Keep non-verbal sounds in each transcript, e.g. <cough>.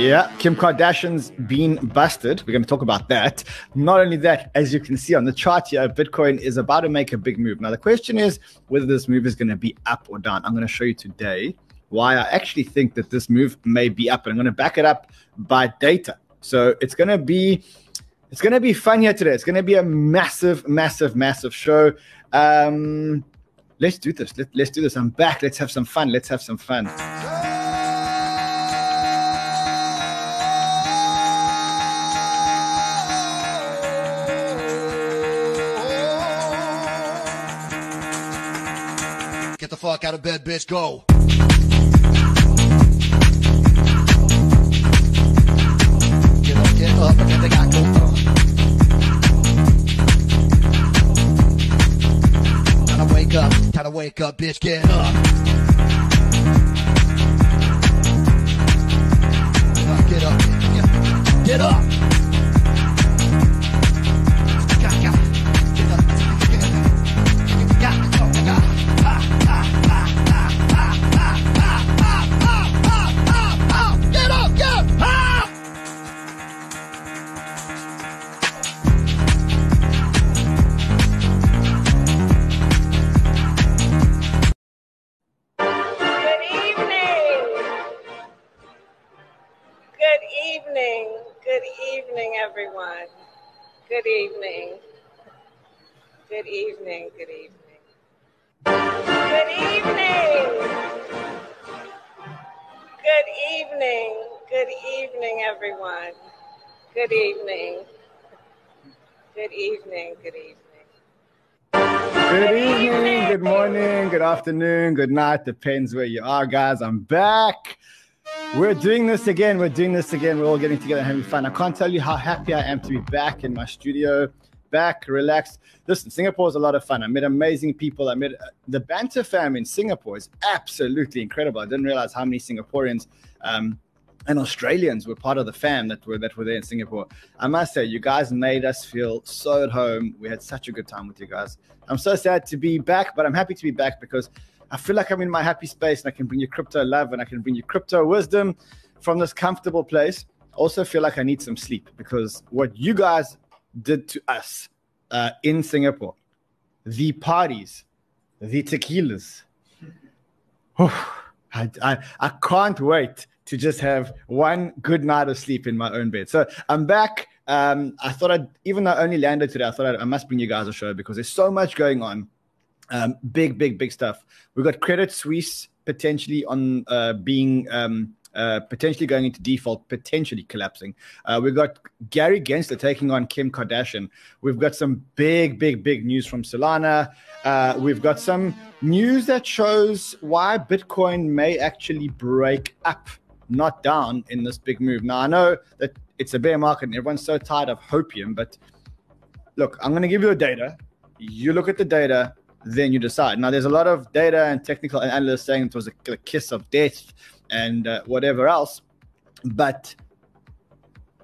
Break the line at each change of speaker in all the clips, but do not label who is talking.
Yeah, Kim Kardashian's been busted. We're going to talk about that. Not only that, as you can see on the chart here, Bitcoin is about to make a big move. Now, the question is whether this move is going to be up or down. I'm going to show you today why I actually think that this move may be up, and I'm going to back it up by data. So it's going to be it's going to be fun here today. It's going to be a massive, massive, massive show. Um, let's do this. Let, let's do this. I'm back. Let's have some fun. Let's have some fun.
Fuck out of bed, bitch. Go. Get up, get up, and then they got go. To wake up, to wake up, bitch. Get up. Get up, get up, get up. Get
evening. Good evening, everyone. Good evening. Good evening. Good evening. Good evening. Good evening. Good evening, everyone. Good evening. Good evening. Good evening.
Good evening, good morning, good afternoon, good night. Depends where you are, guys. I'm back. We're doing this again. We're doing this again. We're all getting together and having fun. I can't tell you how happy I am to be back in my studio, back, relaxed. Listen, Singapore is a lot of fun. I met amazing people. I met uh, the Banter fam in Singapore is absolutely incredible. I didn't realize how many Singaporeans um, and Australians were part of the fam that were that were there in Singapore. I must say, you guys made us feel so at home. We had such a good time with you guys. I'm so sad to be back, but I'm happy to be back because I feel like I'm in my happy space and I can bring you crypto love and I can bring you crypto wisdom from this comfortable place. Also feel like I need some sleep because what you guys did to us uh, in Singapore, the parties, the tequilas. I, I, I can't wait to just have one good night of sleep in my own bed. So I'm back. Um, I thought I'd, even though I only landed today, I thought I'd, I must bring you guys a show because there's so much going on. Um, big, big, big stuff. We've got Credit Suisse potentially on uh, being um, uh, potentially going into default, potentially collapsing. Uh, we've got Gary Gensler taking on Kim Kardashian. We've got some big, big, big news from Solana. Uh, we've got some news that shows why Bitcoin may actually break up, not down, in this big move. Now, I know that it's a bear market and everyone's so tired of hopium, but look, I'm going to give you a data. You look at the data, then you decide. Now, there's a lot of data and technical analysts saying it was a, a kiss of death and uh, whatever else, but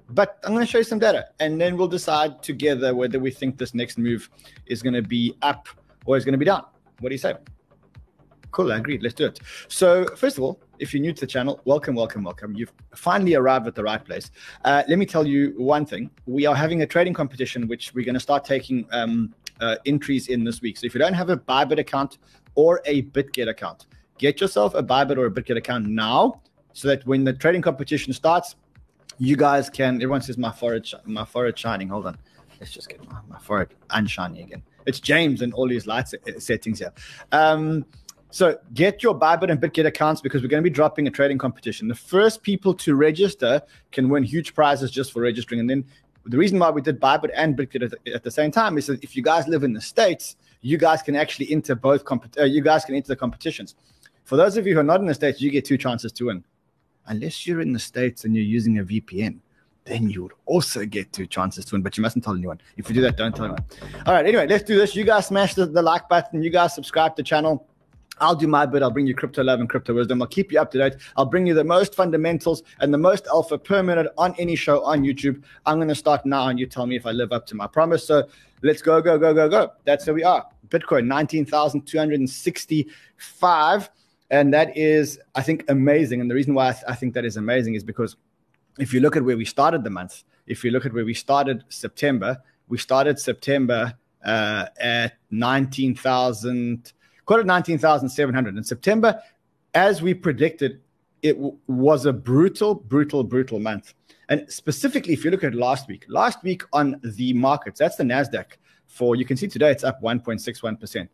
but I'm going to show you some data, and then we'll decide together whether we think this next move is going to be up or is going to be down. What do you say? Cool, I agree. Let's do it. So, first of all, if you're new to the channel, welcome, welcome, welcome. You've finally arrived at the right place. Uh, let me tell you one thing. We are having a trading competition, which we're going to start taking um, uh, entries in this week. So, if you don't have a Bybit account or a BitGet account, get yourself a Bybit or a BitGet account now so that when the trading competition starts, you guys can. Everyone says my forehead, my forehead shining. Hold on, let's just get my, my forehead unshiny again. It's James and all his light se- settings here. Um, so get your Bybit and BitGet accounts because we're going to be dropping a trading competition. The first people to register can win huge prizes just for registering. And then the reason why we did Bybit and BitGet at at the same time is that if you guys live in the states, you guys can actually enter both. Comp- uh, you guys can enter the competitions. For those of you who are not in the states, you get two chances to win unless you're in the States and you're using a VPN, then you would also get two chances to win, but you mustn't tell anyone. If you do that, don't tell anyone. All right, anyway, let's do this. You guys smash the, the like button. You guys subscribe to the channel. I'll do my bit. I'll bring you crypto love and crypto wisdom. I'll keep you up to date. I'll bring you the most fundamentals and the most alpha per minute on any show on YouTube. I'm going to start now, and you tell me if I live up to my promise. So let's go, go, go, go, go. That's where we are. Bitcoin, 19,265. And that is, I think, amazing. And the reason why I, th- I think that is amazing is because if you look at where we started the month, if you look at where we started September, we started September uh, at 19,000, quite at 19,700. In September, as we predicted, it w- was a brutal, brutal, brutal month. And specifically, if you look at last week, last week on the markets, that's the NASDAQ for, you can see today it's up 1.61%.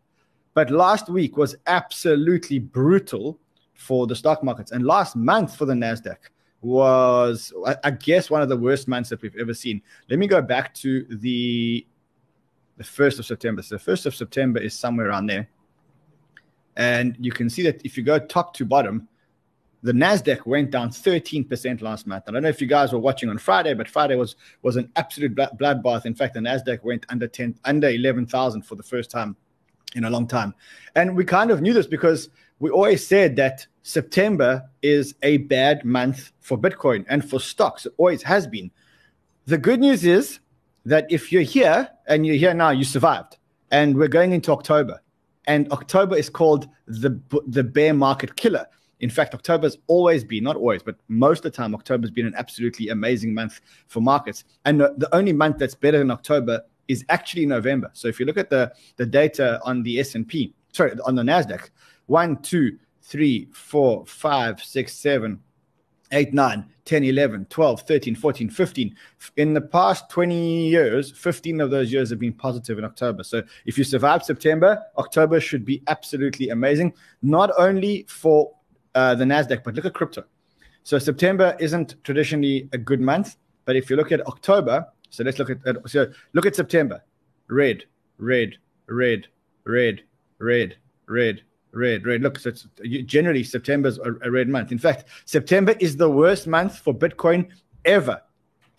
But last week was absolutely brutal for the stock markets. And last month for the NASDAQ was, I guess, one of the worst months that we've ever seen. Let me go back to the the 1st of September. So the 1st of September is somewhere around there. And you can see that if you go top to bottom, the Nasdaq went down 13% last month. I don't know if you guys were watching on Friday, but Friday was was an absolute bloodbath. In fact, the Nasdaq went under 10 under 11,000 for the first time in a long time. And we kind of knew this because we always said that September is a bad month for Bitcoin and for stocks. It always has been. The good news is that if you're here and you're here now, you survived. And we're going into October. And October is called the the bear market killer in fact, October's always been, not always, but most of the time, October's been an absolutely amazing month for markets. And the only month that's better than October is actually November. So if you look at the, the data on the S&P, sorry, on the NASDAQ, one, two, three, four, five, six, seven, 8, 9, 10, 11, 12, 13, 14, 15. In the past 20 years, 15 of those years have been positive in October. So if you survive September, October should be absolutely amazing, not only for uh, the Nasdaq, but look at crypto. So September isn't traditionally a good month, but if you look at October, so let's look at, at so look at September, red, red, red, red, red, red, red, red. Look, so it's, generally September's a, a red month. In fact, September is the worst month for Bitcoin ever.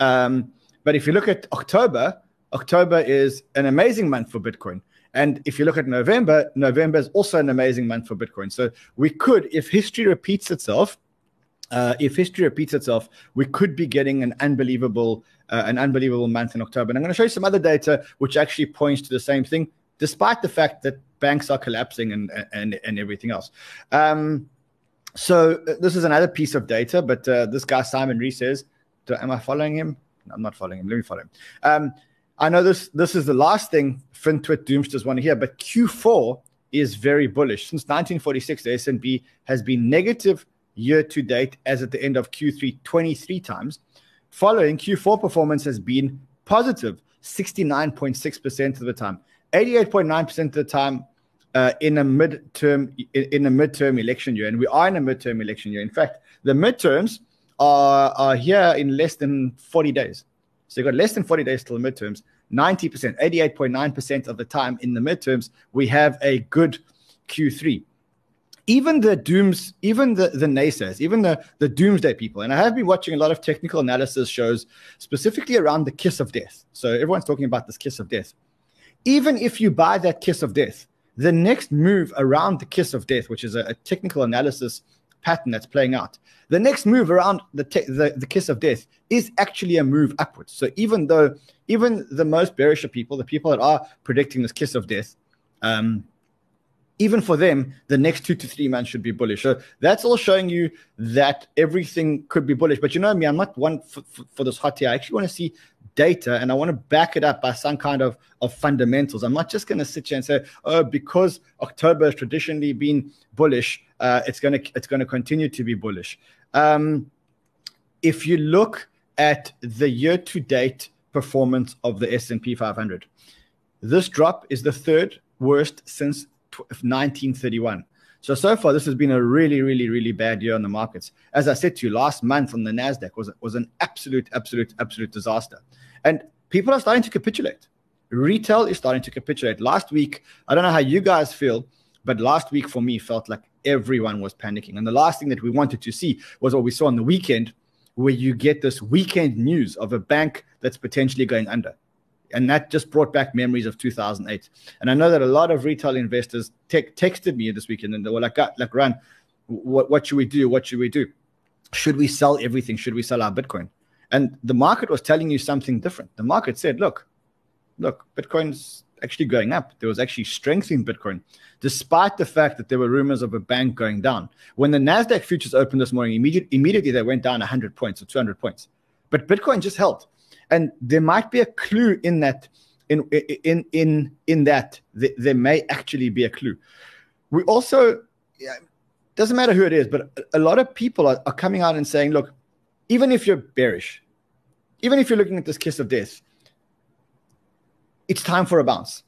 Um, but if you look at October, October is an amazing month for Bitcoin. And if you look at November, November is also an amazing month for Bitcoin. So we could, if history repeats itself, uh, if history repeats itself, we could be getting an unbelievable, uh, an unbelievable month in October. And I'm going to show you some other data which actually points to the same thing, despite the fact that banks are collapsing and and and everything else. Um, so uh, this is another piece of data, but uh, this guy Simon Rees says, "Am I following him? I'm not following him. Let me follow him." Um, I know this this is the last thing FinTwit Doomsters want to hear, but Q4 is very bullish. Since 1946, the S&P has been negative year to date as at the end of Q3 23 times. Following Q4 performance has been positive 69.6% of the time, 88.9% of the time uh, in a midterm in a midterm election year, and we are in a midterm election year. In fact, the midterms are are here in less than 40 days. So you've got less than 40 days till the midterms. 90%, 88.9% of the time in the midterms, we have a good Q3. Even the dooms, even the, the naysayers, even the, the doomsday people, and I have been watching a lot of technical analysis shows specifically around the kiss of death. So everyone's talking about this kiss of death. Even if you buy that kiss of death, the next move around the kiss of death, which is a, a technical analysis pattern that's playing out. The next move around the, te- the the kiss of death is actually a move upwards. So even though even the most bearish of people, the people that are predicting this kiss of death, um, even for them, the next two to three months should be bullish. So that's all showing you that everything could be bullish. But you know me, I'm not one for, for, for this hot here. I actually want to see data and I want to back it up by some kind of, of fundamentals. I'm not just going to sit here and say, oh, because October has traditionally been bullish, uh, it's going to it's going to continue to be bullish. Um, if you look at the year to date performance of the S&P 500, this drop is the third worst since 1931. So so far, this has been a really, really, really bad year on the markets. As I said to you, last month on the Nasdaq was was an absolute, absolute, absolute disaster, and people are starting to capitulate. Retail is starting to capitulate. Last week, I don't know how you guys feel, but last week for me felt like everyone was panicking. And the last thing that we wanted to see was what we saw on the weekend, where you get this weekend news of a bank that's potentially going under and that just brought back memories of 2008. And I know that a lot of retail investors te- texted me this weekend and they were like, like, Ran, what, what should we do? What should we do? Should we sell everything? Should we sell our Bitcoin? And the market was telling you something different. The market said, look, look, Bitcoin's actually going up. There was actually strength in Bitcoin, despite the fact that there were rumors of a bank going down. When the Nasdaq futures opened this morning, immediate, immediately they went down 100 points or 200 points, but Bitcoin just held. And there might be a clue in that. In in in in that there may actually be a clue. We also doesn't matter who it is, but a lot of people are, are coming out and saying, look, even if you're bearish, even if you're looking at this kiss of death, it's time for a bounce.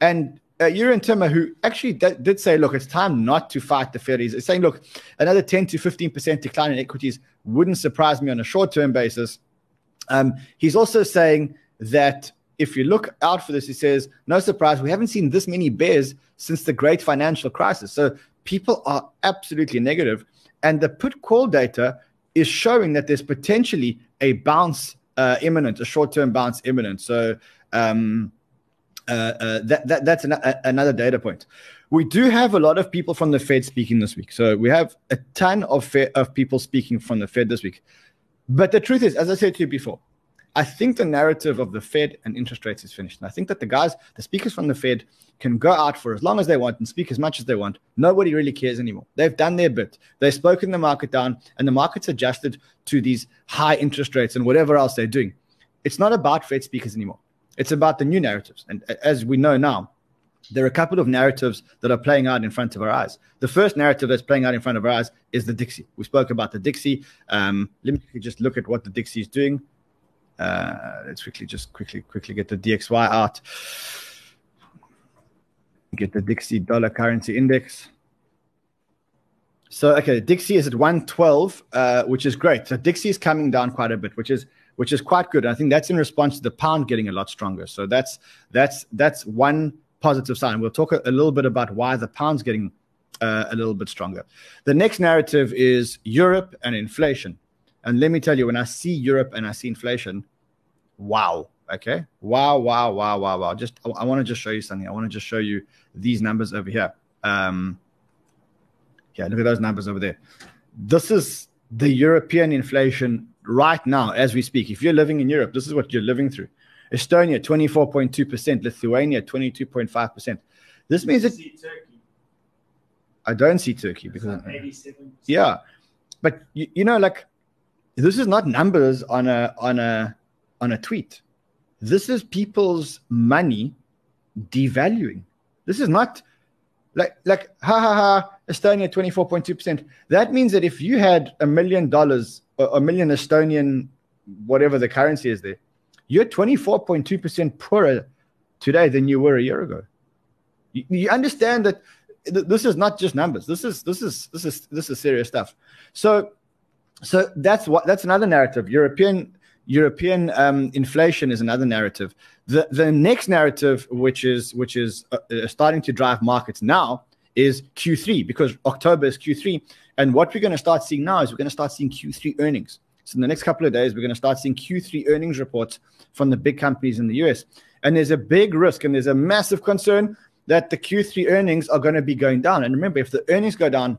And uh, Timmer, who actually d- did say, look, it's time not to fight the Fed, is saying, look, another 10 to 15% decline in equities wouldn't surprise me on a short term basis. Um, he's also saying that if you look out for this, he says, no surprise, we haven't seen this many bears since the great financial crisis. So people are absolutely negative, and the put call data is showing that there's potentially a bounce uh, imminent, a short term bounce imminent. So um, uh, uh, that, that that's an, a, another data point. We do have a lot of people from the Fed speaking this week. So we have a ton of Fed, of people speaking from the Fed this week. But the truth is, as I said to you before, I think the narrative of the Fed and interest rates is finished. And I think that the guys, the speakers from the Fed, can go out for as long as they want and speak as much as they want. Nobody really cares anymore. They've done their bit. They've spoken the market down, and the market's adjusted to these high interest rates and whatever else they're doing. It's not about Fed speakers anymore. It's about the new narratives. And as we know now, there are a couple of narratives that are playing out in front of our eyes. The first narrative that's playing out in front of our eyes is the Dixie. We spoke about the Dixie. Um, let me just look at what the Dixie is doing. Uh, let's quickly just quickly quickly get the DXY out. Get the Dixie dollar currency index. So okay, Dixie is at 112, uh, which is great. So Dixie is coming down quite a bit, which is which is quite good. I think that's in response to the pound getting a lot stronger. So that's that's that's one positive sign. We'll talk a, a little bit about why the pound's getting uh, a little bit stronger. The next narrative is Europe and inflation. And let me tell you, when I see Europe and I see inflation, wow. Okay. Wow, wow, wow, wow, wow. Just I, I want to just show you something. I want to just show you these numbers over here. Um, yeah, look at those numbers over there. This is the European inflation right now as we speak. If you're living in Europe, this is what you're living through. Estonia 24.2%, Lithuania 22.5%. This means that I don't see Turkey because yeah, but you, you know, like this is not numbers on a on a on a tweet. This is people's money devaluing. This is not like like ha ha ha Estonia 24.2%. That means that if you had a million dollars or a million Estonian whatever the currency is there, you're 24.2% poorer today than you were a year ago. You, you understand that th- this is not just numbers. This is this is this is this is serious stuff. So so that's what that's another narrative. European European um, inflation is another narrative. The the next narrative, which is which is uh, uh starting to drive markets now, is Q3 because October is Q3, and what we're going to start seeing now is we're going to start seeing Q3 earnings. So in the next couple of days, we're going to start seeing Q3 earnings reports from the big companies in the US, and there's a big risk and there's a massive concern that the Q3 earnings are going to be going down. And remember, if the earnings go down,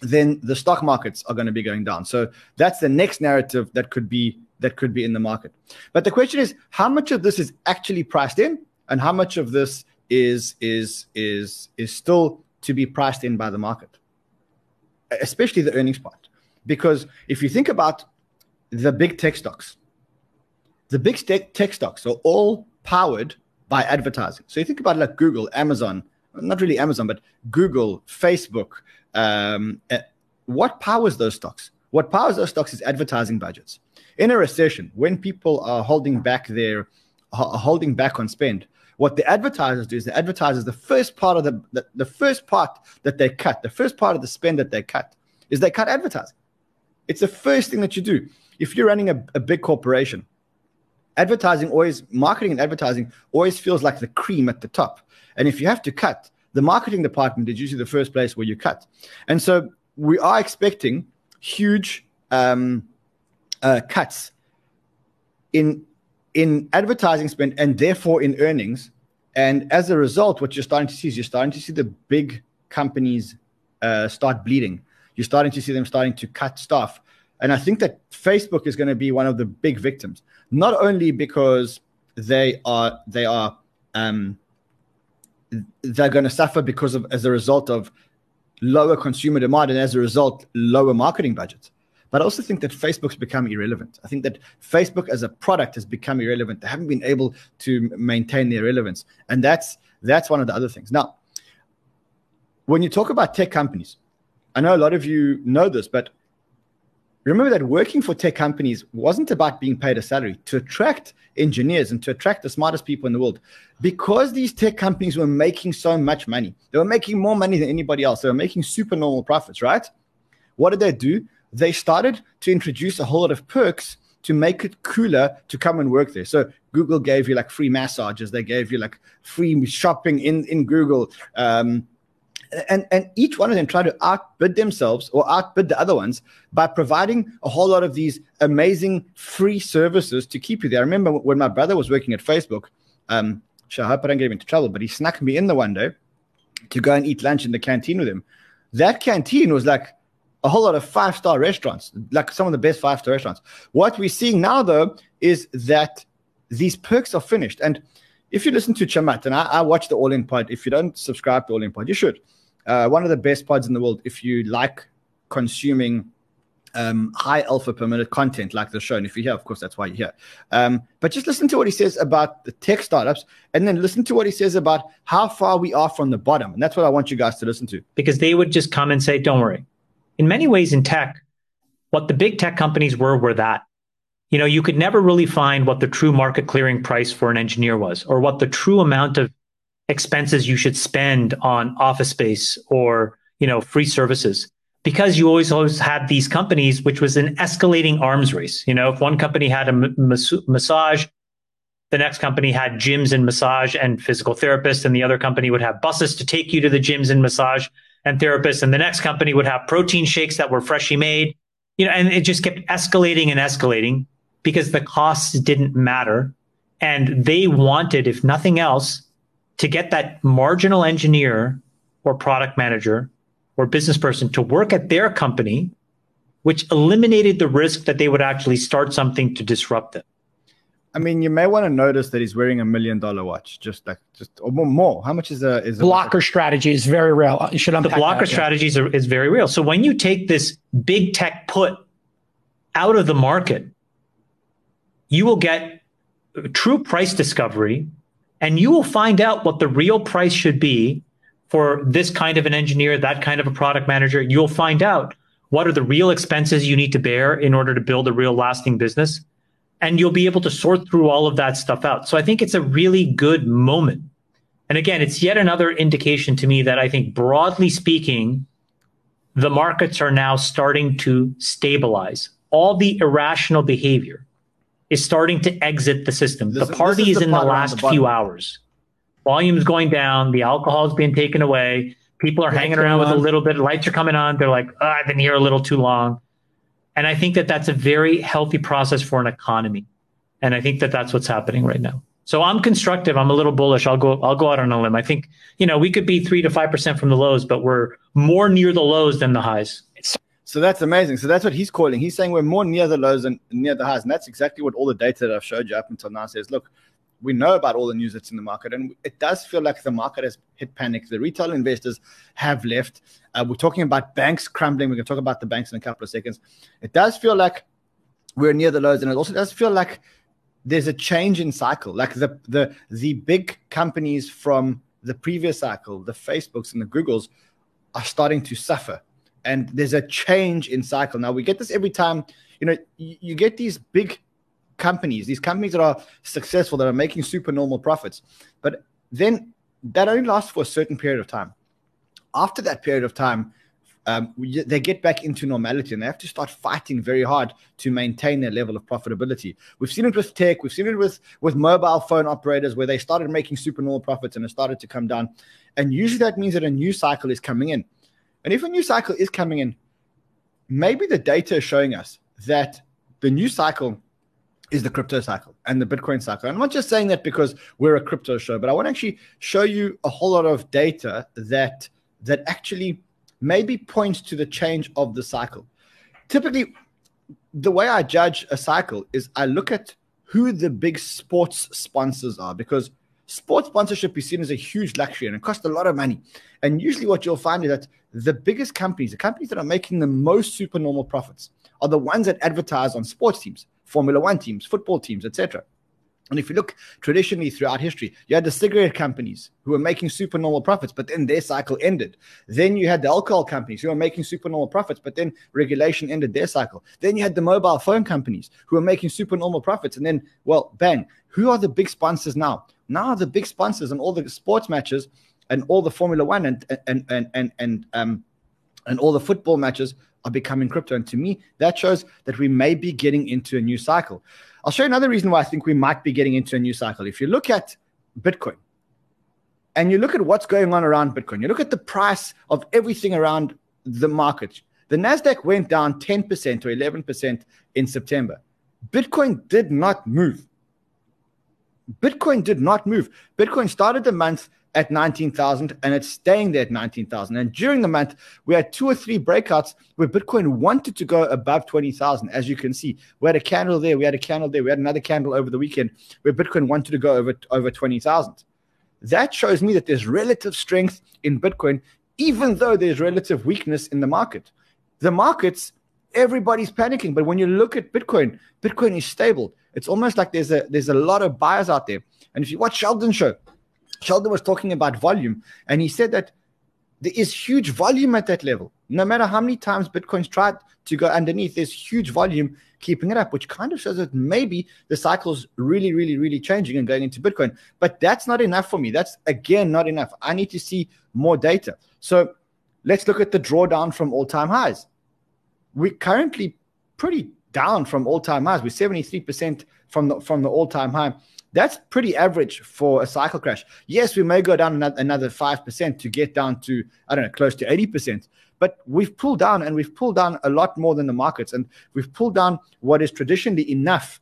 then the stock markets are going to be going down. So that's the next narrative that could be that could be in the market. But the question is, how much of this is actually priced in, and how much of this is is is is still to be priced in by the market, especially the earnings part. Because if you think about the big tech stocks, the big tech stocks are all powered by advertising. So you think about like Google, Amazon, not really Amazon, but Google, Facebook. Um, eh, what powers those stocks? What powers those stocks is advertising budgets. In a recession, when people are holding back their holding back on spend, what the advertisers do is the advertisers the first part of the, the the first part that they cut, the first part of the spend that they cut is they cut advertising. It's the first thing that you do. If you're running a, a big corporation, advertising always marketing and advertising always feels like the cream at the top. And if you have to cut, the marketing department is usually the first place where you cut. And so we are expecting huge um, uh, cuts in in advertising spend and therefore in earnings. And as a result, what you're starting to see is you're starting to see the big companies uh, start bleeding. You're starting to see them starting to cut staff. And I think that Facebook is going to be one of the big victims, not only because they are they are um, they're going to suffer because of as a result of lower consumer demand and as a result lower marketing budgets. But I also think that Facebook's become irrelevant. I think that Facebook as a product has become irrelevant. They haven't been able to maintain their relevance, and that's that's one of the other things. Now, when you talk about tech companies, I know a lot of you know this, but remember that working for tech companies wasn't about being paid a salary. To attract engineers and to attract the smartest people in the world because these tech companies were making so much money they were making more money than anybody else they were making super normal profits right? What did they do? They started to introduce a whole lot of perks to make it cooler to come and work there. So google gave you like free massages they gave you like free shopping in in google um, and and each one of them try to outbid themselves or outbid the other ones by providing a whole lot of these amazing free services to keep you there. I remember when my brother was working at Facebook. Um, sure, I hope I don't get him into trouble, but he snuck me in the one day to go and eat lunch in the canteen with him. That canteen was like a whole lot of five star restaurants, like some of the best five star restaurants. What we're seeing now, though, is that these perks are finished. And if you listen to Chamath, and I, I watch the All In Pod, if you don't subscribe to All In Pod, you should uh, one of the best pods in the world if you like consuming um, high alpha per minute content like the show. And if you're here, of course, that's why you're here. Um, but just listen to what he says about the tech startups and then listen to what he says about how far we are from the bottom. And that's what I want you guys to listen to.
Because they would just come and say, don't worry. In many ways, in tech, what the big tech companies were, were that. You know, you could never really find what the true market clearing price for an engineer was or what the true amount of expenses you should spend on office space or you know free services. Because you always always had these companies which was an escalating arms race. You know if one company had a mas- massage the next company had gyms and massage and physical therapists and the other company would have buses to take you to the gyms and massage and therapists and the next company would have protein shakes that were freshly made. You know and it just kept escalating and escalating because the costs didn't matter and they wanted if nothing else to get that marginal engineer or product manager or business person to work at their company, which eliminated the risk that they would actually start something to disrupt them.
I mean, you may want to notice that he's wearing a million dollar watch, just like just or more. How much is a is
blocker a, strategy is very real. You should
the blocker that, strategies yeah. are, is very real. So when you take this big tech put out of the market, you will get true price discovery and you will find out what the real price should be for this kind of an engineer, that kind of a product manager. You'll find out what are the real expenses you need to bear in order to build a real lasting business. And you'll be able to sort through all of that stuff out. So I think it's a really good moment. And again, it's yet another indication to me that I think broadly speaking, the markets are now starting to stabilize. All the irrational behavior is starting to exit the system. This, the party is, the in the last the few hours. Volume's going down. The alcohol is being taken away. People are lights hanging around with on. a little bit. Lights are coming on. They're like, oh, I've been here a little too long. And I think that that's a very healthy process for an economy. And I think that that's what's happening right now. So I'm constructive. I'm a little bullish. I'll go. I'll go out on a limb. I think you know we could be three to five percent from the lows, but we're more near the lows than the highs.
So that's amazing. So that's what he's calling. He's saying we're more near the lows and near the highs. And that's exactly what all the data that I've showed you up until now says. Look, we know about all the news that's in the market, and it does feel like the market has hit panic. The retail investors have left. Uh, we're talking about banks crumbling. We're going to talk about the banks in a couple of seconds. It does feel like we're near the lows, and it also does feel like there's a change in cycle. Like the the the big companies from the previous cycle, the Facebooks and the Googles, are starting to suffer and there's a change in cycle. Now we get this every time. You know, you, you get these big companies, these companies that are successful, that are making super normal profits, but then that only lasts for a certain period of time. After that period of time, um, they get back into normality and they have to start fighting very hard to maintain their level of profitability. We've seen it with tech, we've seen it with, with mobile phone operators where they started making super normal profits and it started to come down. And usually that means that a new cycle is coming in. And if a new cycle is coming in, maybe the data is showing us that the new cycle is the crypto cycle and the Bitcoin cycle. And I'm not just saying that because we're a crypto show, but I want to actually show you a whole lot of data that that actually maybe points to the change of the cycle. Typically, the way I judge a cycle is I look at who the big sports sponsors are because sports sponsorship is seen as a huge luxury and it costs a lot of money. And usually, what you'll find is that the biggest companies, the companies that are making the most supernormal profits, are the ones that advertise on sports teams, Formula One teams, football teams, etc. And if you look traditionally throughout history, you had the cigarette companies who were making supernormal profits, but then their cycle ended. Then you had the alcohol companies who were making supernormal profits, but then regulation ended their cycle. Then you had the mobile phone companies who were making supernormal profits. And then, well, bang, who are the big sponsors now? Now the big sponsors on all the sports matches and all the Formula One and and and and and um and all the football matches are becoming crypto. And to me, that shows that we may be getting into a new cycle. I'll show you another reason why I think we might be getting into a new cycle. If you look at Bitcoin and you look at what's going on around Bitcoin, you look at the price of everything around the market. The NASDAQ went down 10% or 11% in September. Bitcoin did not move. Bitcoin did not move. Bitcoin started the month at 19,000 and it's staying there at 19,000. And during the month, we had two or three breakouts where Bitcoin wanted to go above 20,000. As you can see, we had a candle there, we had a candle there, we had another candle over the weekend where Bitcoin wanted to go over, over 20,000. That shows me that there's relative strength in Bitcoin, even though there's relative weakness in the market. The markets, everybody's panicking. But when you look at Bitcoin, Bitcoin is stable. It's almost like there's a there's a lot of buyers out there. And if you watch Sheldon's show, Sheldon was talking about volume, and he said that there is huge volume at that level. No matter how many times Bitcoin's tried to go underneath, there's huge volume keeping it up, which kind of shows that maybe the cycle's really, really, really changing and going into Bitcoin. But that's not enough for me. That's again not enough. I need to see more data. So let's look at the drawdown from all-time highs. We're currently pretty down from all-time highs. We're 73% from the from the all-time high. That's pretty average for a cycle crash. Yes, we may go down another 5% to get down to, I don't know, close to 80%. But we've pulled down and we've pulled down a lot more than the markets. And we've pulled down what is traditionally enough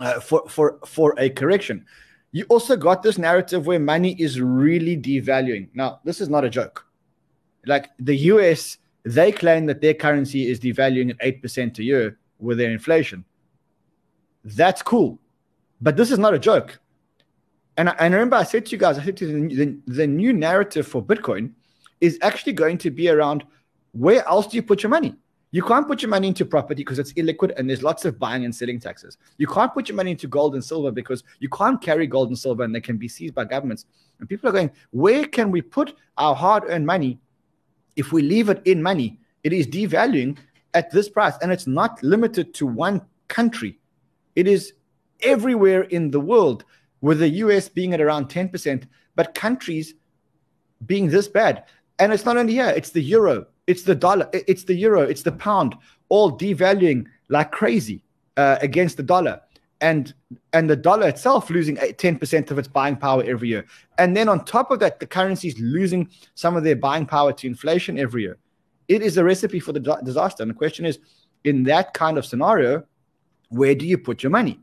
uh, for, for, for a correction. You also got this narrative where money is really devaluing. Now, this is not a joke. Like the US, they claim that their currency is devaluing at 8% a year with their inflation. That's cool but this is not a joke. And I, and remember I said to you guys, I said to you, the, the, new narrative for Bitcoin is actually going to be around where else do you put your money? You can't put your money into property because it's illiquid and there's lots of buying and selling taxes. You can't put your money into gold and silver because you can't carry gold and silver and they can be seized by governments. And people are going, where can we put our hard earned money if we leave it in money? It is devaluing at this price. And it's not limited to one country, it is everywhere in the world, with the US being at around 10%, but countries being this bad. And it's not only here, it's the euro, it's the dollar, it's the euro, it's the pound, all devaluing like crazy uh, against the dollar. And and the dollar itself losing 10% of its buying power every year. And then on top of that, the currency is losing some of their buying power to inflation every year. It is a recipe for the disaster. And the question is, in that kind of scenario, where do you put your money?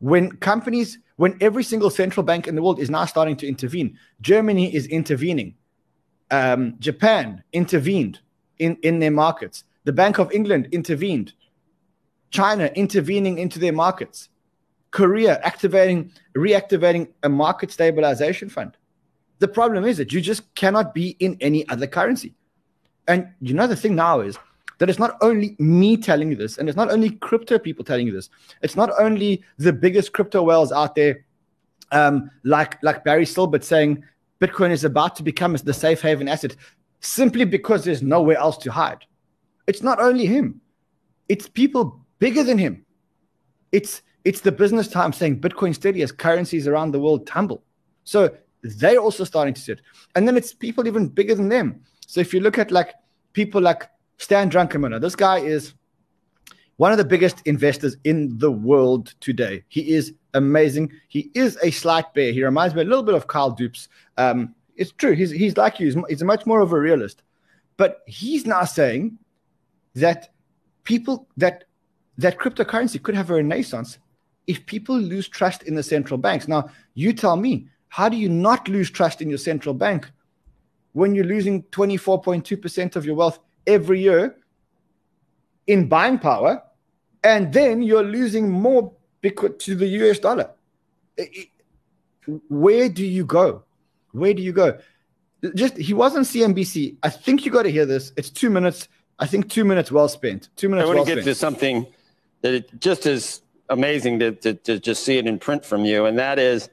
When companies, when every single central bank in the world is now starting to intervene, Germany is intervening, um, Japan intervened in, in their markets, the Bank of England intervened, China intervening into their markets, Korea activating, reactivating a market stabilization fund. The problem is that you just cannot be in any other currency. And you know, the thing now is that it's not only me telling you this, and it's not only crypto people telling you this. It's not only the biggest crypto whales out there, um, like like Barry Silbert saying Bitcoin is about to become the safe haven asset, simply because there's nowhere else to hide. It's not only him; it's people bigger than him. It's it's the business time saying Bitcoin steady as currencies around the world tumble. So they're also starting to sit. And then it's people even bigger than them. So if you look at like people like Stan Druckenmiller. This guy is one of the biggest investors in the world today. He is amazing. He is a slight bear. He reminds me a little bit of Kyle Doops. Um, it's true. He's, he's like you. He's, he's much more of a realist. But he's now saying that people that that cryptocurrency could have a renaissance if people lose trust in the central banks. Now, you tell me, how do you not lose trust in your central bank when you're losing 24.2% of your wealth every year in buying power, and then you're losing more because to the US dollar. Where do you go? Where do you go? Just he was on CNBC. I think you got to hear this. It's two minutes. I think two minutes well spent. Two minutes.
I want
well
to get
spent.
to something that it just is amazing to, to, to just see it in print from you, and that is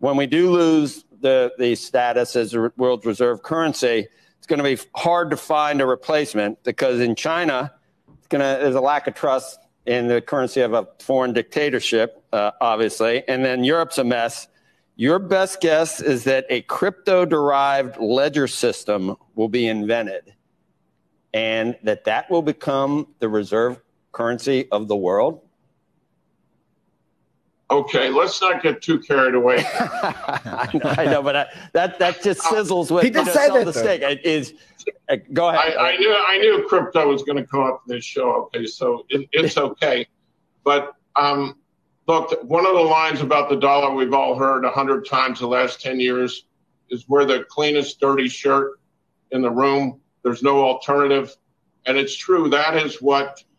when we do lose the, the status as a world reserve currency, going to be hard to find a replacement because in China, it's going to there's a lack of trust in the currency of a foreign dictatorship, uh, obviously, and then Europe's a mess. Your best guess is that a crypto derived ledger system will be invented and that that will become the reserve currency of the world?
Okay, let's not get too carried away.
I, <laughs> know, I know, but I, that that just sizzles with
He did
you know,
say
sell
that,
the
though.
steak. It is uh, go ahead.
I knew I knew crypto was going to come up in this show. Okay, so it, it's <laughs> okay, but um, look, one of the lines about the dollar we've all heard a hundred times the last ten years is we're the cleanest dirty shirt in the room. There's no alternative, and it's true. That is what uh,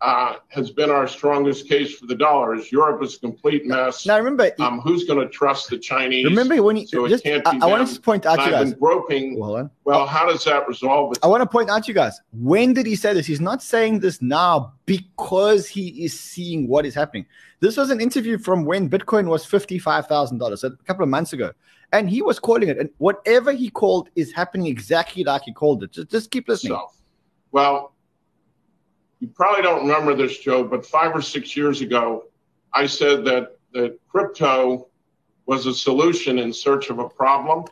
has been our strongest case for the dollar. Is Europe is a complete mess.
now remember,
Um, who's going to trust the Chinese?
remember when you
so it
just
can't
I, I
them.
to point out to you guys.
groping.
On.
Well, how does that resolve it?
I want to point out to you guys when did he say this? He's not saying this now because he is seeing what is happening. This was an interview from when Bitcoin was $55,000, so a couple of months ago. And he was calling it. And whatever he called is happening exactly like he called it. Just, just keep listening.
So, well, you probably don't remember this, Joe, but five or six years ago, I said that that crypto was a solution in search of a problem,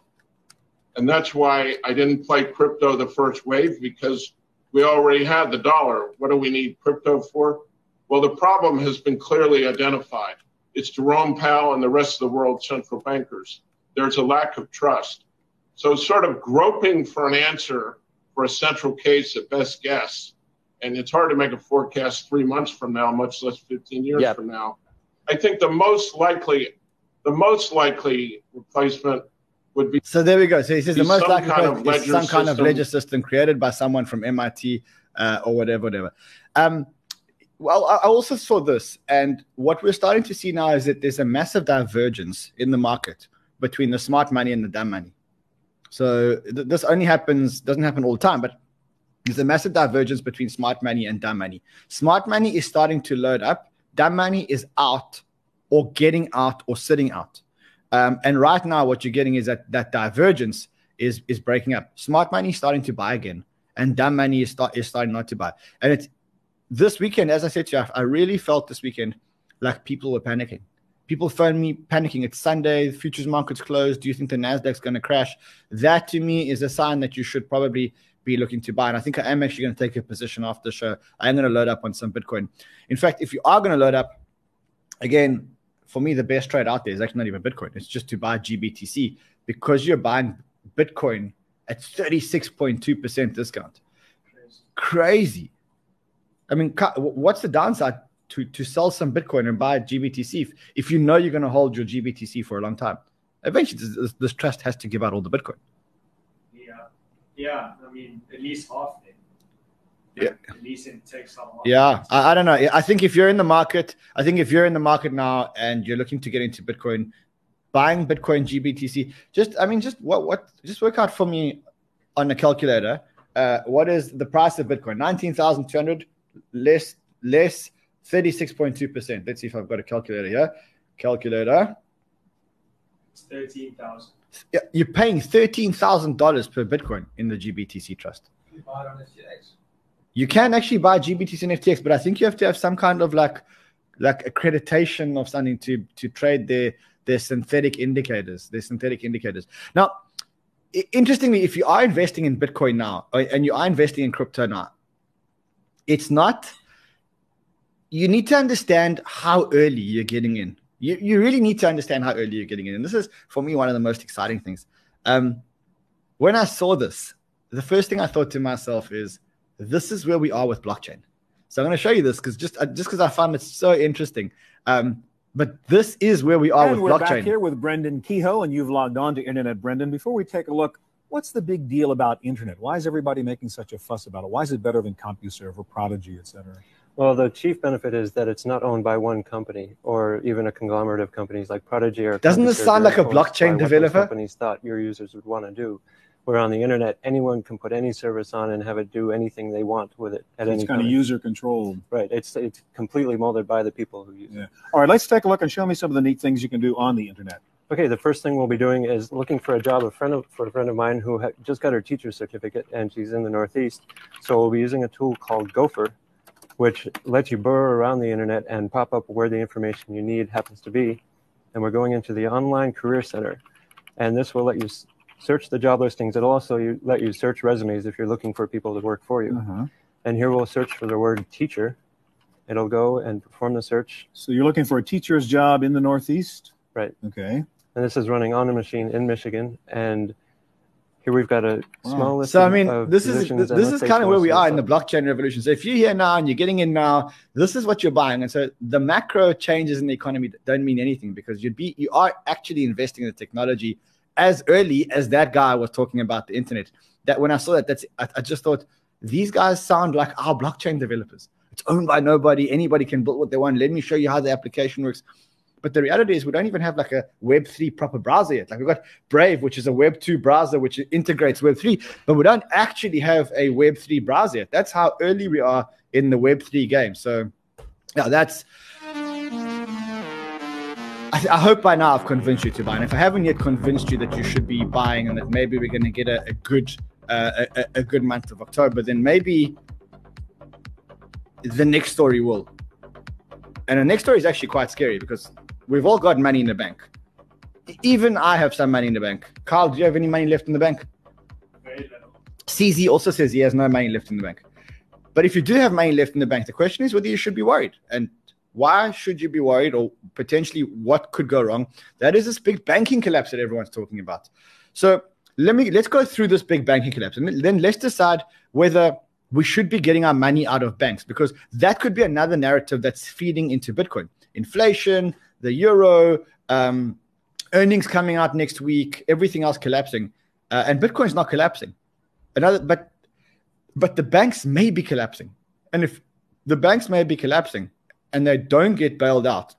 and that's why I didn't play crypto the first wave because we already had the dollar. What do we need crypto for? Well, the problem has been clearly identified. It's Jerome Powell and the rest of the world's central bankers. There's a lack of trust. So, sort of groping for an answer for a central case at best guess, and it's hard to make a forecast three months from now, much less 15 years
Yep.
from now. I think the most likely, the most likely replacement would be
So there we go. So he says the most likely
kind of
is some kind of ledger system created by someone from MIT uh, or whatever, whatever. Um, well, I I also saw this, and what we're starting to see now is that there's a massive divergence in the market between the smart money and the dumb money. So th- this only happens doesn't happen all the time, but there's a massive divergence between smart money and dumb money. Smart money is starting to load up. Dumb money is out or getting out or sitting out. Um, and right now, what you're getting is that that divergence is is breaking up. Smart money is starting to buy again, and dumb money is start is starting not to buy. And it's this weekend, as I said to you, I I really felt this weekend like people were panicking. People phone me panicking. It's Sunday, the futures market's closed. Do you think the Nasdaq's going to crash? That to me is a sign that you should probably be looking to buy. And I think I am actually going to take a position after the show. I am going to load up on some Bitcoin. In fact, if you are going to load up, again, for me, the best trade out there is actually not even Bitcoin. It's just to buy GBTC because you're buying Bitcoin at 36.2% discount. Crazy. I mean, what's the downside to, to sell some Bitcoin and buy GBTC if, if you know you're going to hold your GBTC for a long time? Eventually, this, this, trust has to give out all the Bitcoin.
Yeah, yeah. I mean, at least half.
Yeah.
At least it takes some.
Yeah, I, I don't know. I think if you're in the market, I think if you're in the market now and you're looking to get into Bitcoin, buying Bitcoin GBTC, just I mean, just what what just work out for me on a calculator. Uh, what is the price of Bitcoin? Nineteen thousand two hundred less less thirty six point two percent. Let's see if I've got a calculator here. Calculator.
It's thirteen thousand.
Yeah, you're paying thirteen thousand dollars per Bitcoin in the GBTC trust. You you can actually buy GBTC and FTX, but I think you have to have some kind of like like accreditation of something to to trade their their synthetic indicators, their synthetic indicators. Now, interestingly, if you are investing in Bitcoin now uh, and you are investing in crypto now, it's not. You need to understand how early you're getting in. You, you really need to understand how early you're getting in, and this is for me one of the most exciting things. Um, when I saw this, the first thing I thought to myself is, this is where we are with blockchain. So I'm going to show you this because just uh, just because I found it so interesting. Um, but this is where we are
and
with
we're back
blockchain.
here with Brendan Kehoe, and you've logged on to Internet Brendan. Before we take a look, What's the big deal about internet? Why is everybody making such a fuss about it? Why is it better than CompuServe or Prodigy, et cetera?
Well, the chief benefit is that it's not owned by one company or even a conglomerate of companies like Prodigy or.
Doesn't this sound like a
are owned by
blockchain developer?
Companies thought your users would want to do. Where on the internet, anyone can put any service on and have it do anything they want with it at
It's
any
kind of user controlled.
Right. It's it's completely molded by the people who use it.
Yeah. All right, let's take a look and show me some of the neat things you can do on the internet.
Okay, the first thing we'll be doing is looking for a job. A friend of, for a friend of mine who ha- just got her teacher's certificate, and she's in the Northeast. So we'll be using a tool called Gopher, which lets you burrow around the internet and pop up where the information you need happens to be. And we're going into the online career center, and this will let you search the job listings. It'll also you, let you search resumes if you're looking for people to work for you.
Uh-huh.
And here we'll search for the word teacher. It'll go and perform the search.
So you're looking for a teacher's job in the Northeast?
Right.
Okay.
and this is running on a machine in Michigan. And here we've got a small list.
So I mean,
of
this is
positions,
this is kind of where we are in the blockchain revolution. So if you're here now and you're getting in now, this is what you're buying. And so the macro changes in the economy don't mean anything because you'd be you are actually investing in the technology as early as that guy was talking about the internet. That when I saw that, that's I, I just thought these guys sound like our blockchain developers. It's owned by nobody. Anybody can build what they want. Let me show you how the application works. But the reality is, we don't even have like a Web3 proper browser yet. Like we've got Brave, which is a Web2 browser which integrates Web3, but we don't actually have a Web3 browser yet. That's how early we are in the Web3 game. So, yeah, that's. I, hope by now I've convinced you to buy. And if I haven't yet convinced you that you should be buying and that maybe we're going to get a, a good uh, a- a good month of October, then maybe the next story will. And the next story is actually quite scary because we've all got money in the bank. Even I have some money in the bank. Carl, do you have any money left in the bank?
Very little.
CZ also says he has no money left in the bank. But if you do have money left in the bank, the question is whether you should be worried. And why should you be worried or potentially what could go wrong? That is this big banking collapse that everyone's talking about. So let me let's go through this big banking collapse and then let's decide whether we should be getting our money out of banks because that could be another narrative that's feeding into Bitcoin. Inflation, the euro, um, earnings coming out next week, everything else collapsing, uh, and Bitcoin's not collapsing. Another, but but the banks may be collapsing, and if the banks may be collapsing and they don't get bailed out,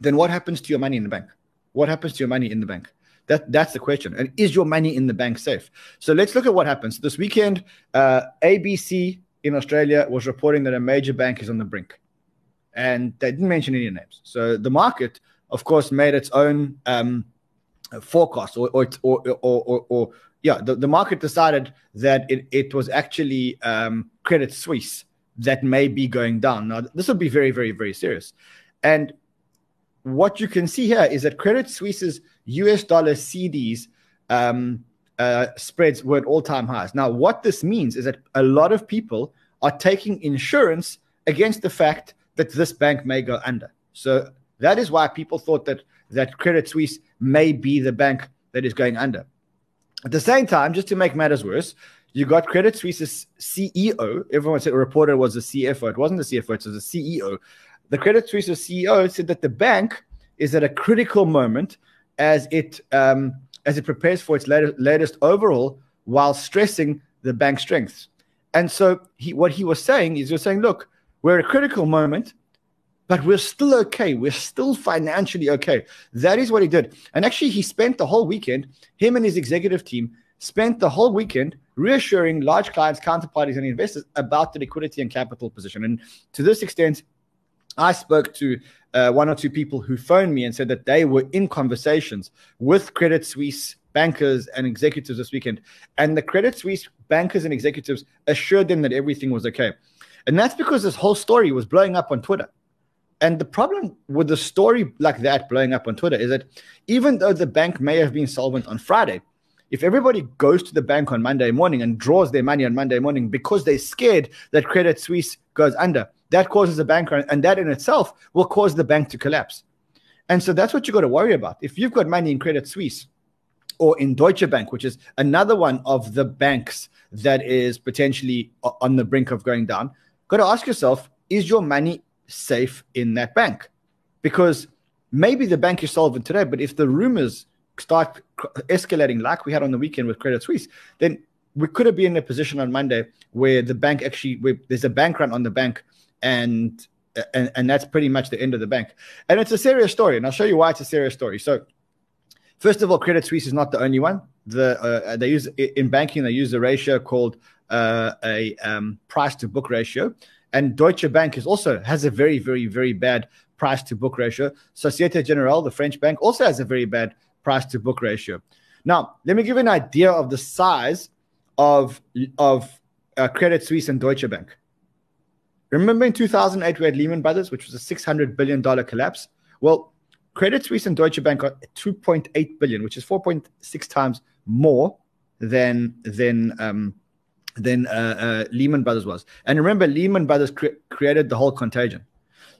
then what happens to your money in the bank? What happens to your money in the bank? That that's the question. And is your money in the bank safe? So let's look at what happens this weekend. Uh, ABC in Australia was reporting that a major bank is on the brink, and they didn't mention any names. So the market, of course, made its own um, forecast, or or or or, or, or yeah, the, the market decided that it, it was actually um, Credit Suisse that may be going down. Now, this would be very, very, very serious. And what you can see here is that Credit Suisse's US dollar CDS um, uh, spreads were at all time highs. Now, what this means is that a lot of people are taking insurance against the fact that this bank may go under. So that is why people thought that that Credit Suisse may be the bank that is going under. At the same time, just to make matters worse, you got Credit Suisse's CEO. Everyone said reported was the CFO. It wasn't the CFO, it was the CEO. The Credit Suisse's CEO said that the bank is at a critical moment as it um, as it prepares for its later, latest overhaul, while stressing the bank's strengths. And so, he, what he was saying is, you're saying, look, we're at a critical moment, but we're still okay. We're still financially okay. That is what he did. And actually, he spent the whole weekend, him and his executive team spent the whole weekend reassuring large clients, counterparties, and investors about the liquidity and capital position. And to this extent, I spoke to uh, one or two people who phoned me and said that they were in conversations with Credit Suisse bankers and executives this weekend. And the Credit Suisse bankers and executives assured them that everything was okay. And that's because this whole story was blowing up on Twitter. And the problem with the story like that blowing up on Twitter is that even though the bank may have been solvent on Friday, if everybody goes to the bank on Monday morning and draws their money on Monday morning because they're scared that Credit Suisse goes under, that causes a bank, run, and that in itself will cause the bank to collapse. And so that's what you got to worry about. If you've got money in Credit Suisse or in Deutsche Bank, which is another one of the banks that is potentially on the brink of going down, got to ask yourself, is your money safe in that bank? Because maybe the bank is solvent today, but if the rumors start escalating like we had on the weekend with Credit Suisse, then we could have been in a position on Monday where the bank actually where there's a bank run on the bank and and, and that's pretty much the end of the bank. And it's a serious story, and I'll show you why it's a serious story. So, first of all, Credit Suisse is not the only one. The uh, they use in banking they use a ratio called uh, a um, price to book ratio, and Deutsche Bank is also has a very very very bad price to book ratio. Societe Generale, the French bank, also has a very bad price to book ratio. Now, let me give you an idea of the size of of uh, Credit Suisse and Deutsche Bank. Remember in 2008 we had Lehman Brothers, which was a 600 billion dollar collapse. Well, Credit Suisse and Deutsche Bank are 2.8 billion, which is 4.6 times more than than um, than uh, uh, Lehman Brothers was. And remember, Lehman Brothers cre- created the whole contagion.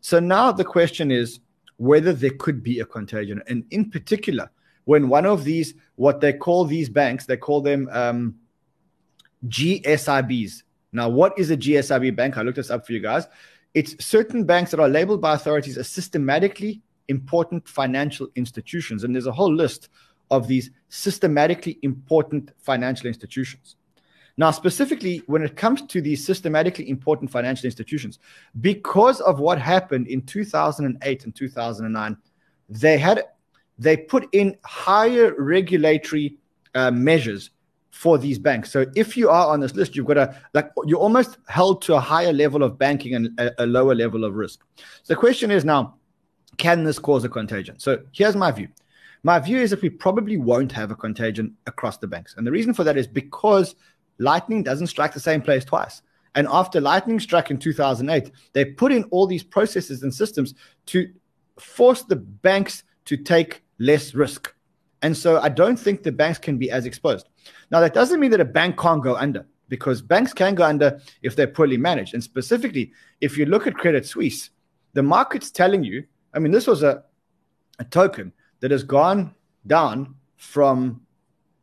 So now the question is whether there could be a contagion, and in particular, when one of these, what they call these banks, they call them um, GSIBs. Now, what is a GSIB bank? I looked this up for you guys. It's certain banks that are labeled by authorities as systematically important financial institutions. And there's a whole list of these systematically important financial institutions. Now, specifically, when it comes to these systematically important financial institutions, because of what happened in 2008 and 2009, they had they put in higher regulatory uh, measures for these banks. So if you are on this list, you've got a like you're almost held to a higher level of banking and a, a lower level of risk. So the question is now, can this cause a contagion? So here's my view. My view is that we probably won't have a contagion across the banks. And the reason for that is because lightning doesn't strike the same place twice. And after lightning struck in 2008, they put in all these processes and systems to force the banks to take less risk. And so I don't think the banks can be as exposed. Now, that doesn't mean that a bank can't go under because banks can go under if they're poorly managed. And specifically, if you look at Credit Suisse, the market's telling you, I mean, this was a, a token that has gone down from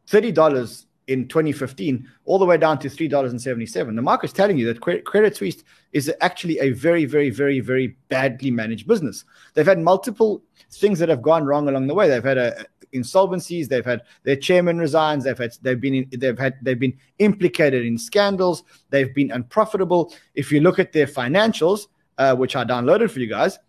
$30 in 2015 all the way down to $3.77. The market's telling you that Credit Suisse is actually a very, very, very, very badly managed business. They've had multiple things that have gone wrong along the way. They've had a, insolvencies. They've had their chairman resigns. They've had they've been in, they've had they've been implicated in scandals. They've been unprofitable. If you look at their financials, uh, which I downloaded for you guys,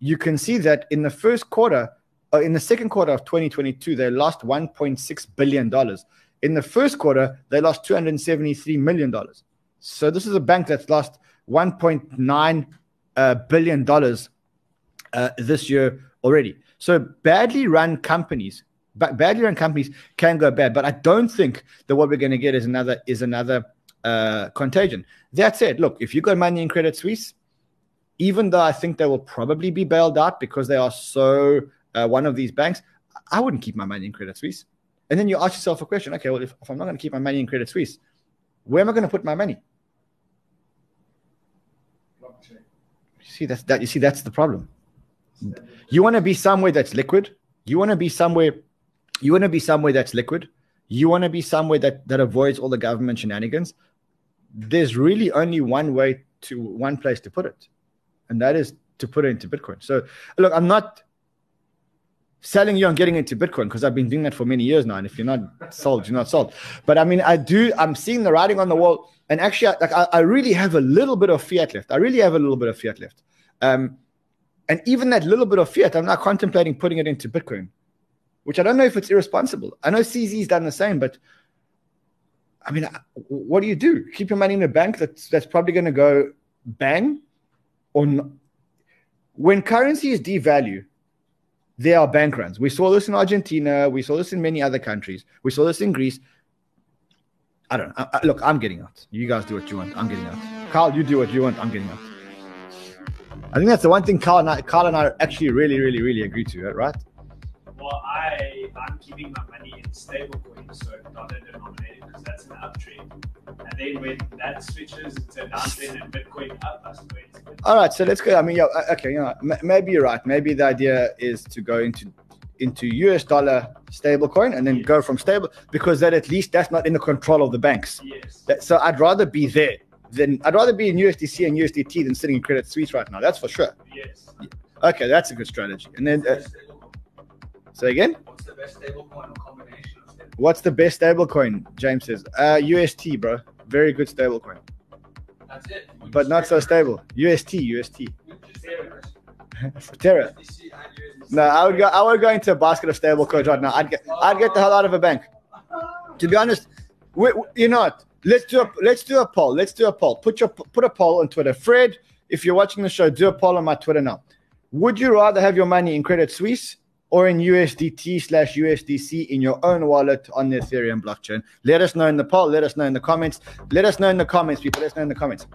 you can see that in the first quarter, uh, in the second quarter of 2022, they lost 1.6 billion dollars. In the first quarter, they lost 273 million dollars. So this is a bank that's lost 1.9 uh, billion dollars uh, this year already. So badly run companies, badly run companies can go bad. But I don't think that what we're going to get is another is another uh, contagion. That said, look, if you got money in Credit Suisse, even though I think they will probably be bailed out because they are so uh, one of these banks, I wouldn't keep my money in Credit Suisse. And then you ask yourself a question: Okay, well, if, if I'm not going to keep my money in Credit Suisse, where am I going to put my money? You see, that's that. You see, that's the problem. You want to be somewhere that's liquid. You want to be somewhere. You want to be somewhere that's liquid. You want to be somewhere that that avoids all the government shenanigans. There's really only one way to one place to put it, and that is to put it into Bitcoin. So look, I'm not selling you on getting into Bitcoin because I've been doing that for many years now. And if you're not sold, you're not sold. But I mean, I do. I'm seeing the writing on the wall, and actually, like I, I really have a little bit of fiat left. I really have a little bit of fiat left. Um, and even that little bit of fiat, I'm now contemplating putting it into Bitcoin, which I don't know if it's irresponsible. I know CZ's done the same, but I mean, what do you do? Keep your money in a bank that's that's probably going to go bang, or when currency is devalued, there are bank runs. We saw this in Argentina. We saw this in many other countries. We saw this in Greece. I don't know. I, I, look, I'm getting out. You guys do what you want. I'm getting out. Carl, you do what you want. I'm getting out. I think that's the one thing Carl and I, Carl and I actually really, really, really agree to, right?
Well, I I'm keeping my money in stable coins, so dollar denominated, because that's an uptrend. And then when that switches to downtrend and Bitcoin up, I swear
All right, so let's go. I mean, yeah, okay, you know, m- maybe you're right. Maybe the idea is to go into into US dollar stablecoin and then yes. go from stable because that at least that's not in the control of the banks.
Yes.
That, so I'd rather be there than I'd rather be in USDC and USDT than sitting in Credit Suisse right now. That's for sure.
Yes.
Okay, that's a good strategy. And then, uh, Say again.
What's the best stablecoin combination?
What's the best stablecoin? James says. Uh, UST, bro. Very good stablecoin,
That's it. We
but not so stable. UST, UST.
we just said it.
Terra.
USDC and USDC.
No, I would go. I would go into a basket of stablecoins right now. I'd get. I'd get the hell out of a bank. To be honest, we, we- you know what? Let's do a let's do a poll. Let's do a poll. Put your put a poll on Twitter. Fred, if you're watching the show, do a poll on my Twitter now. Would you rather have your money in Credit Suisse or in USDT slash USDC in your own wallet on the Ethereum blockchain? Let us know in the poll. Let us know in the comments. Let us know in the comments, people. Let us know in the comments.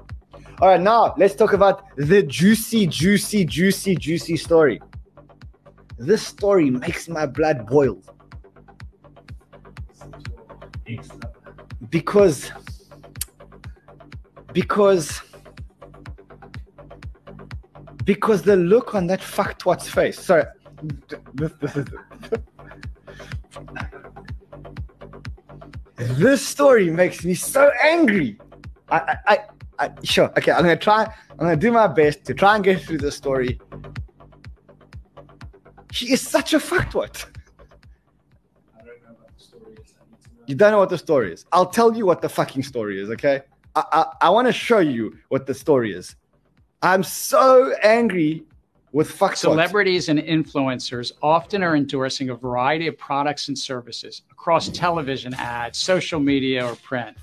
All right, now let's talk about the juicy, juicy, juicy, juicy story. This story makes my blood boil because because because the look on that fucktwat's face. Sorry, this, this is this story makes me so angry. I, I, I, I sure okay. I'm gonna try. I'm gonna do my best to try and get through the story. She is such a
know.
You don't know what the story is. I'll tell you what the fucking story is, okay? I I, I want to show you what the story is. I'm so angry with fuck
Celebrities and influencers often are endorsing a variety of products and services across television ads, social media, or print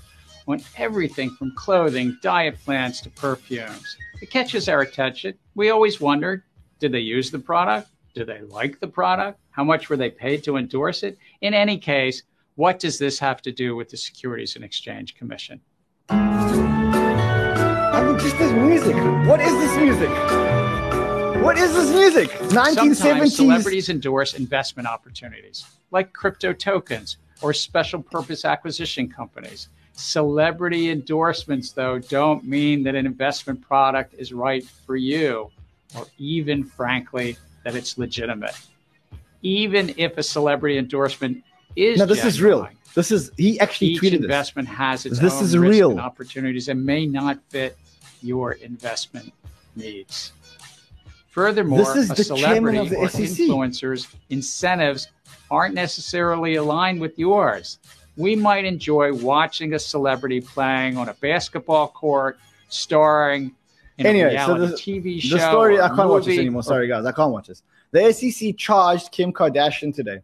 on everything from clothing, diet plans to perfumes. It catches our attention. We always wondered did they use the product? Do they like the product? How much were they paid to endorse it? In any case, what does this have to do with the Securities and Exchange Commission?
I mean, just this music. What is this music? What is this music?
Sometimes
1970s.
celebrities endorse investment opportunities like crypto tokens or special purpose acquisition companies. Celebrity endorsements, though, don't mean that an investment product is right for you or even, frankly, that it's legitimate. Even if a celebrity endorsement is
No, this is real. This is he actually
each
tweeted this.
investment has its
This
own
is real.
opportunities and may not fit your investment needs. Furthermore,
This is
a
the
celebrity
of the
or
SEC.
influencers' incentives aren't necessarily aligned with yours. We might enjoy watching a celebrity playing on a basketball court, starring in a
Anyway, so the,
TV show.
the story
or
I can't watch this anymore.
or
Sorry guys, I can't watch this. The SEC charged Kim Kardashian today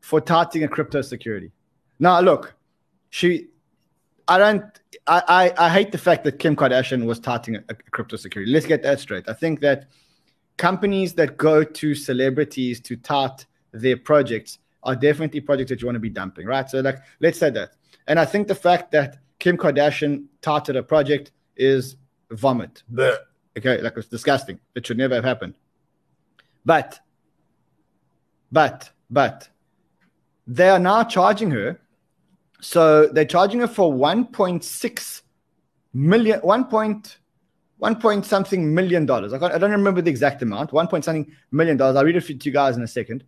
for touting a crypto security. Now look, she I don't I, I, I hate the fact that Kim Kardashian was touting a, a crypto security. Let's get that straight. I think that companies that go to celebrities to tout their projects are definitely projects that you want to be dumping, right? So like let's say that. And I think the fact that Kim Kardashian touted a project is vomit. Blech. Okay, like it's disgusting. It should never have happened. But, but, but, they are now charging her. So they're charging her for 1.6 million, 1 1 point something million dollars. I, I don't remember the exact amount. 1 point something million dollars. I'll read it for you guys in a second.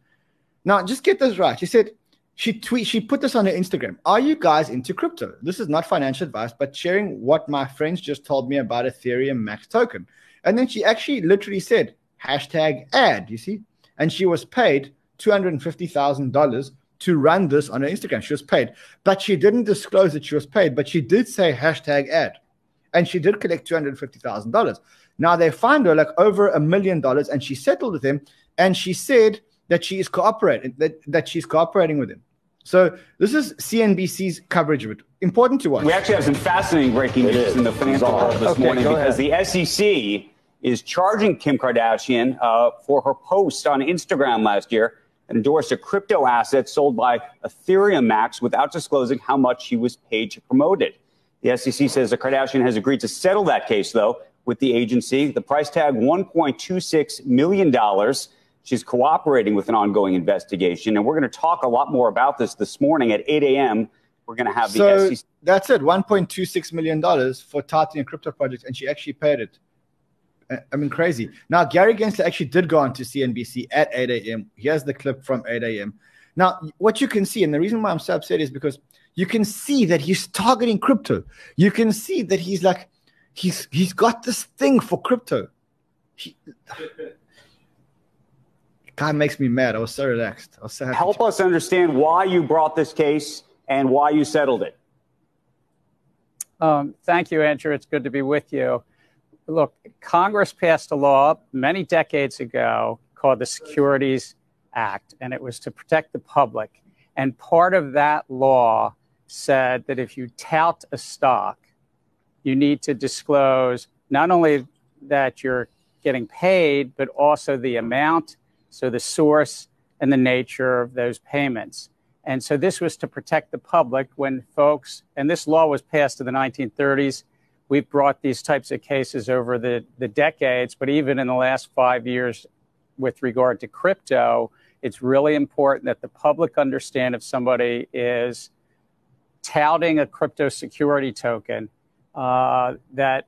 Now, just get this right. She said she tweet she put this on her Instagram. Are you guys into crypto? This is not financial advice, but sharing what my friends just told me about Ethereum Max token. And then she actually literally said hashtag ad. You see, and she was paid two hundred and fifty thousand dollars to run this on her Instagram. She was paid, but she didn't disclose that she was paid. But she did say hashtag ad, and she did collect two hundred fifty thousand dollars. Now they fined her like over a million dollars, and she settled with him. And she said that she is cooperating that, that she's cooperating with him. So this is CNBC's coverage of it. Important to watch.
We actually have some fascinating breaking news in the financial world this
Okay,
morning
go
because the SEC is charging Kim Kardashian uh, for her post on Instagram last year and endorsed a crypto asset sold by Ethereum Max without disclosing how much she was paid to promote it. The SEC says the Kardashian has agreed to settle that case, though, with the agency. The price tag $1.26 million. She's cooperating with an ongoing investigation. And we're going to talk a lot more about this this morning at 8 a.m. We're going to have the
So
SEC.
that's it, one point two six million dollars for touting a crypto project, and she actually paid it. I- mean, crazy. Now Gary Gensler actually did go on to CNBC at eight a.m. Here's the clip from eight a.m. Now, what you can see, and the reason why I'm so upset is because you can see that he's targeting crypto. You can see that he's like, he's he's got this thing for crypto. He, <sighs> God makes me mad. I was so relaxed. I was so happy.
Help us understand why you brought this case and why you settled it.
Um, thank you, Andrew. It's good to be with you. Look, Congress passed a law many decades ago called the Securities Act, and it was to protect the public. And part of that law said that if you tout a stock, you need to disclose not only that you're getting paid, but also the amount, so the source and the nature of those payments. And so this was to protect the public when folks, and this law was passed in the 1930s. We've brought these types of cases over the, the decades, but even in the last five years with regard to crypto, it's really important that the public understand if somebody is touting a crypto security token, uh, that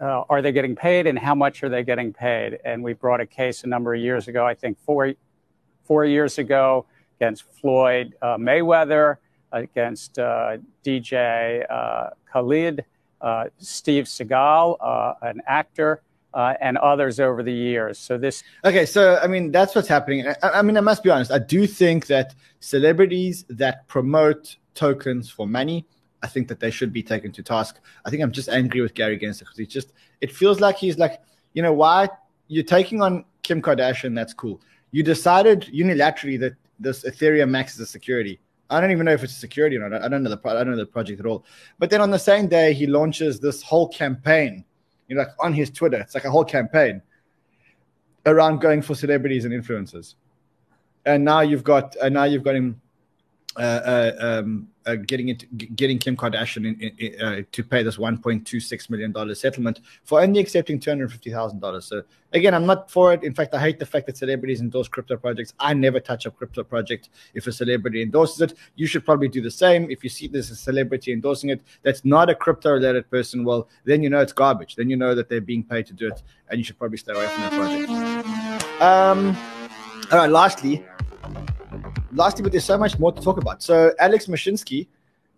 uh, are they getting paid and how much are they getting paid? And we brought a case a number of years ago, I think four, four years ago, against Floyd uh, Mayweather, against uh, DJ uh, Khaled, uh, Steve Seagal, an actor. and others over the years. So this.
Okay, so I mean that's what's happening. I, I mean, I must be honest. I do think that celebrities that promote tokens for money I think that they should be taken to task. I think I'm just angry with Gary Gensler because he's just, it feels like he's like, you know, why you're taking on Kim Kardashian? That's cool. You decided unilaterally that this Ethereum Max is a security. I don't even know if it's a security or not. I don't know the I don't know the project at all. But then on the same day, he launches this whole campaign. You know, like on his Twitter, it's like a whole campaign around going for celebrities and influencers. And now you've got, and now you've got him uh, uh, um, uh, getting getting Kim Kardashian in, in, uh, to pay this 1.26 million dollar settlement for only accepting 250 thousand dollars. So again, I'm not for it. In fact, I hate the fact that celebrities endorse crypto projects. I never touch a crypto project. If a celebrity endorses it, you should probably do the same. If you see there's a celebrity endorsing it that's not a crypto related person, well, then you know it's garbage. Then you know that they're being paid to do it, and you should probably stay away from that project. Um, all right. Lastly, lastly, but there's so much more to talk about. So Alex Mashinsky,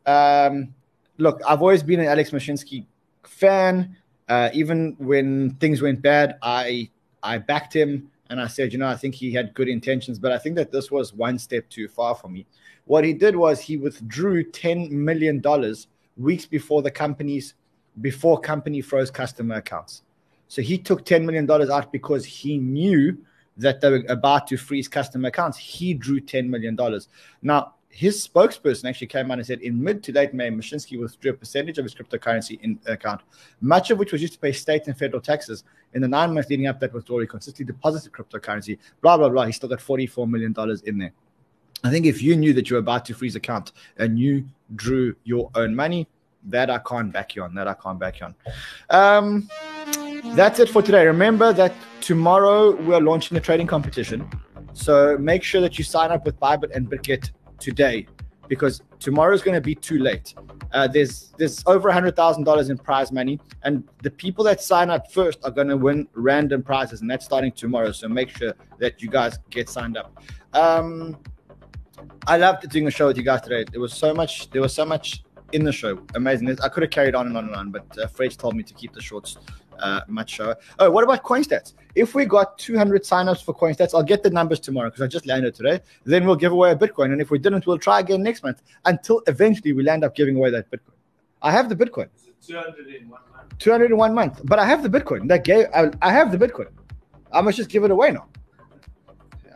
um, look, I've always been an Alex Mashinsky fan. Uh, even when things went bad, I I backed him and I said, you know, I think he had good intentions, but I think that this was one step too far for me. What he did was he withdrew ten million dollars weeks before the company's before company froze customer accounts. So he took ten million dollars out because he knew that they were about to freeze customer accounts. He drew $10 million. Now, his spokesperson actually came out and said in mid to late May, Mashinsky withdrew a percentage of his cryptocurrency in account, much of which was used to pay state and federal taxes. In the nine months leading up that withdrawal, he consistently deposited cryptocurrency, blah, blah, blah. He still got $44 million in there. I think if you knew that you were about to freeze account and you drew your own money, that I can't back you on. That I can't back you on. Um, that's it for today. Remember that tomorrow we're launching a trading competition. So make sure that you sign up with Bybit and BitGet today because tomorrow is going to be too late. Uh, there's there's over hundred thousand dollars in prize money, and the people that sign up first are going to win random prizes, and that's starting tomorrow. So make sure that you guys get signed up. Um, I loved doing a show with you guys today. There was so much. There was so much in the show. Amazing. I could have carried on and on and on, but uh, Fred told me to keep the shorts uh, much shower. Oh, what about CoinStats? If we got 200 signups for CoinStats, I'll get the numbers tomorrow because I just landed today. Then we'll give away a Bitcoin. And if we didn't, we'll try again next month until eventually we land up giving away that Bitcoin. I have the Bitcoin.
201 month.
201 month. But I have the Bitcoin. That gave I, I have the Bitcoin. I must just give it away now.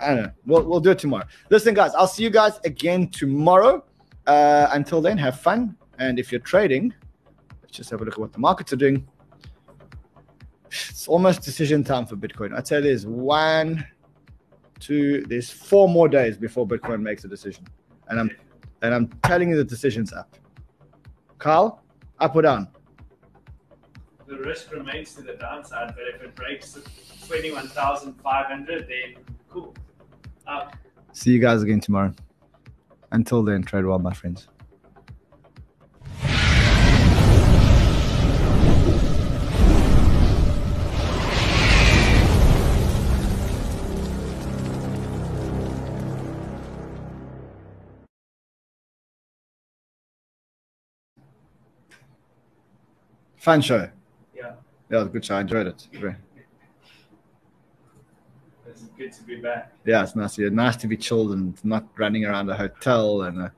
I don't know. We'll, we'll do it tomorrow. Listen, guys, I'll see you guys again tomorrow. Uh, until then, have fun. And if you're trading, let's just have a look at what the markets are doing it's almost decision time for Bitcoin. I'd say there's one, two, there's four more days before Bitcoin makes a decision. And I'm and I'm telling you the decision's up. Carl, up or down?
The risk remains to the downside, but if it breaks 21,500, then cool. Up.
See you guys again tomorrow. Until then, trade well, my friends. Fun show.
Yeah.
Yeah, it was a good show. I enjoyed it.
It's good to be back.
Yeah, it's nice. Yeah, nice to be chilled and not running around a hotel and uh,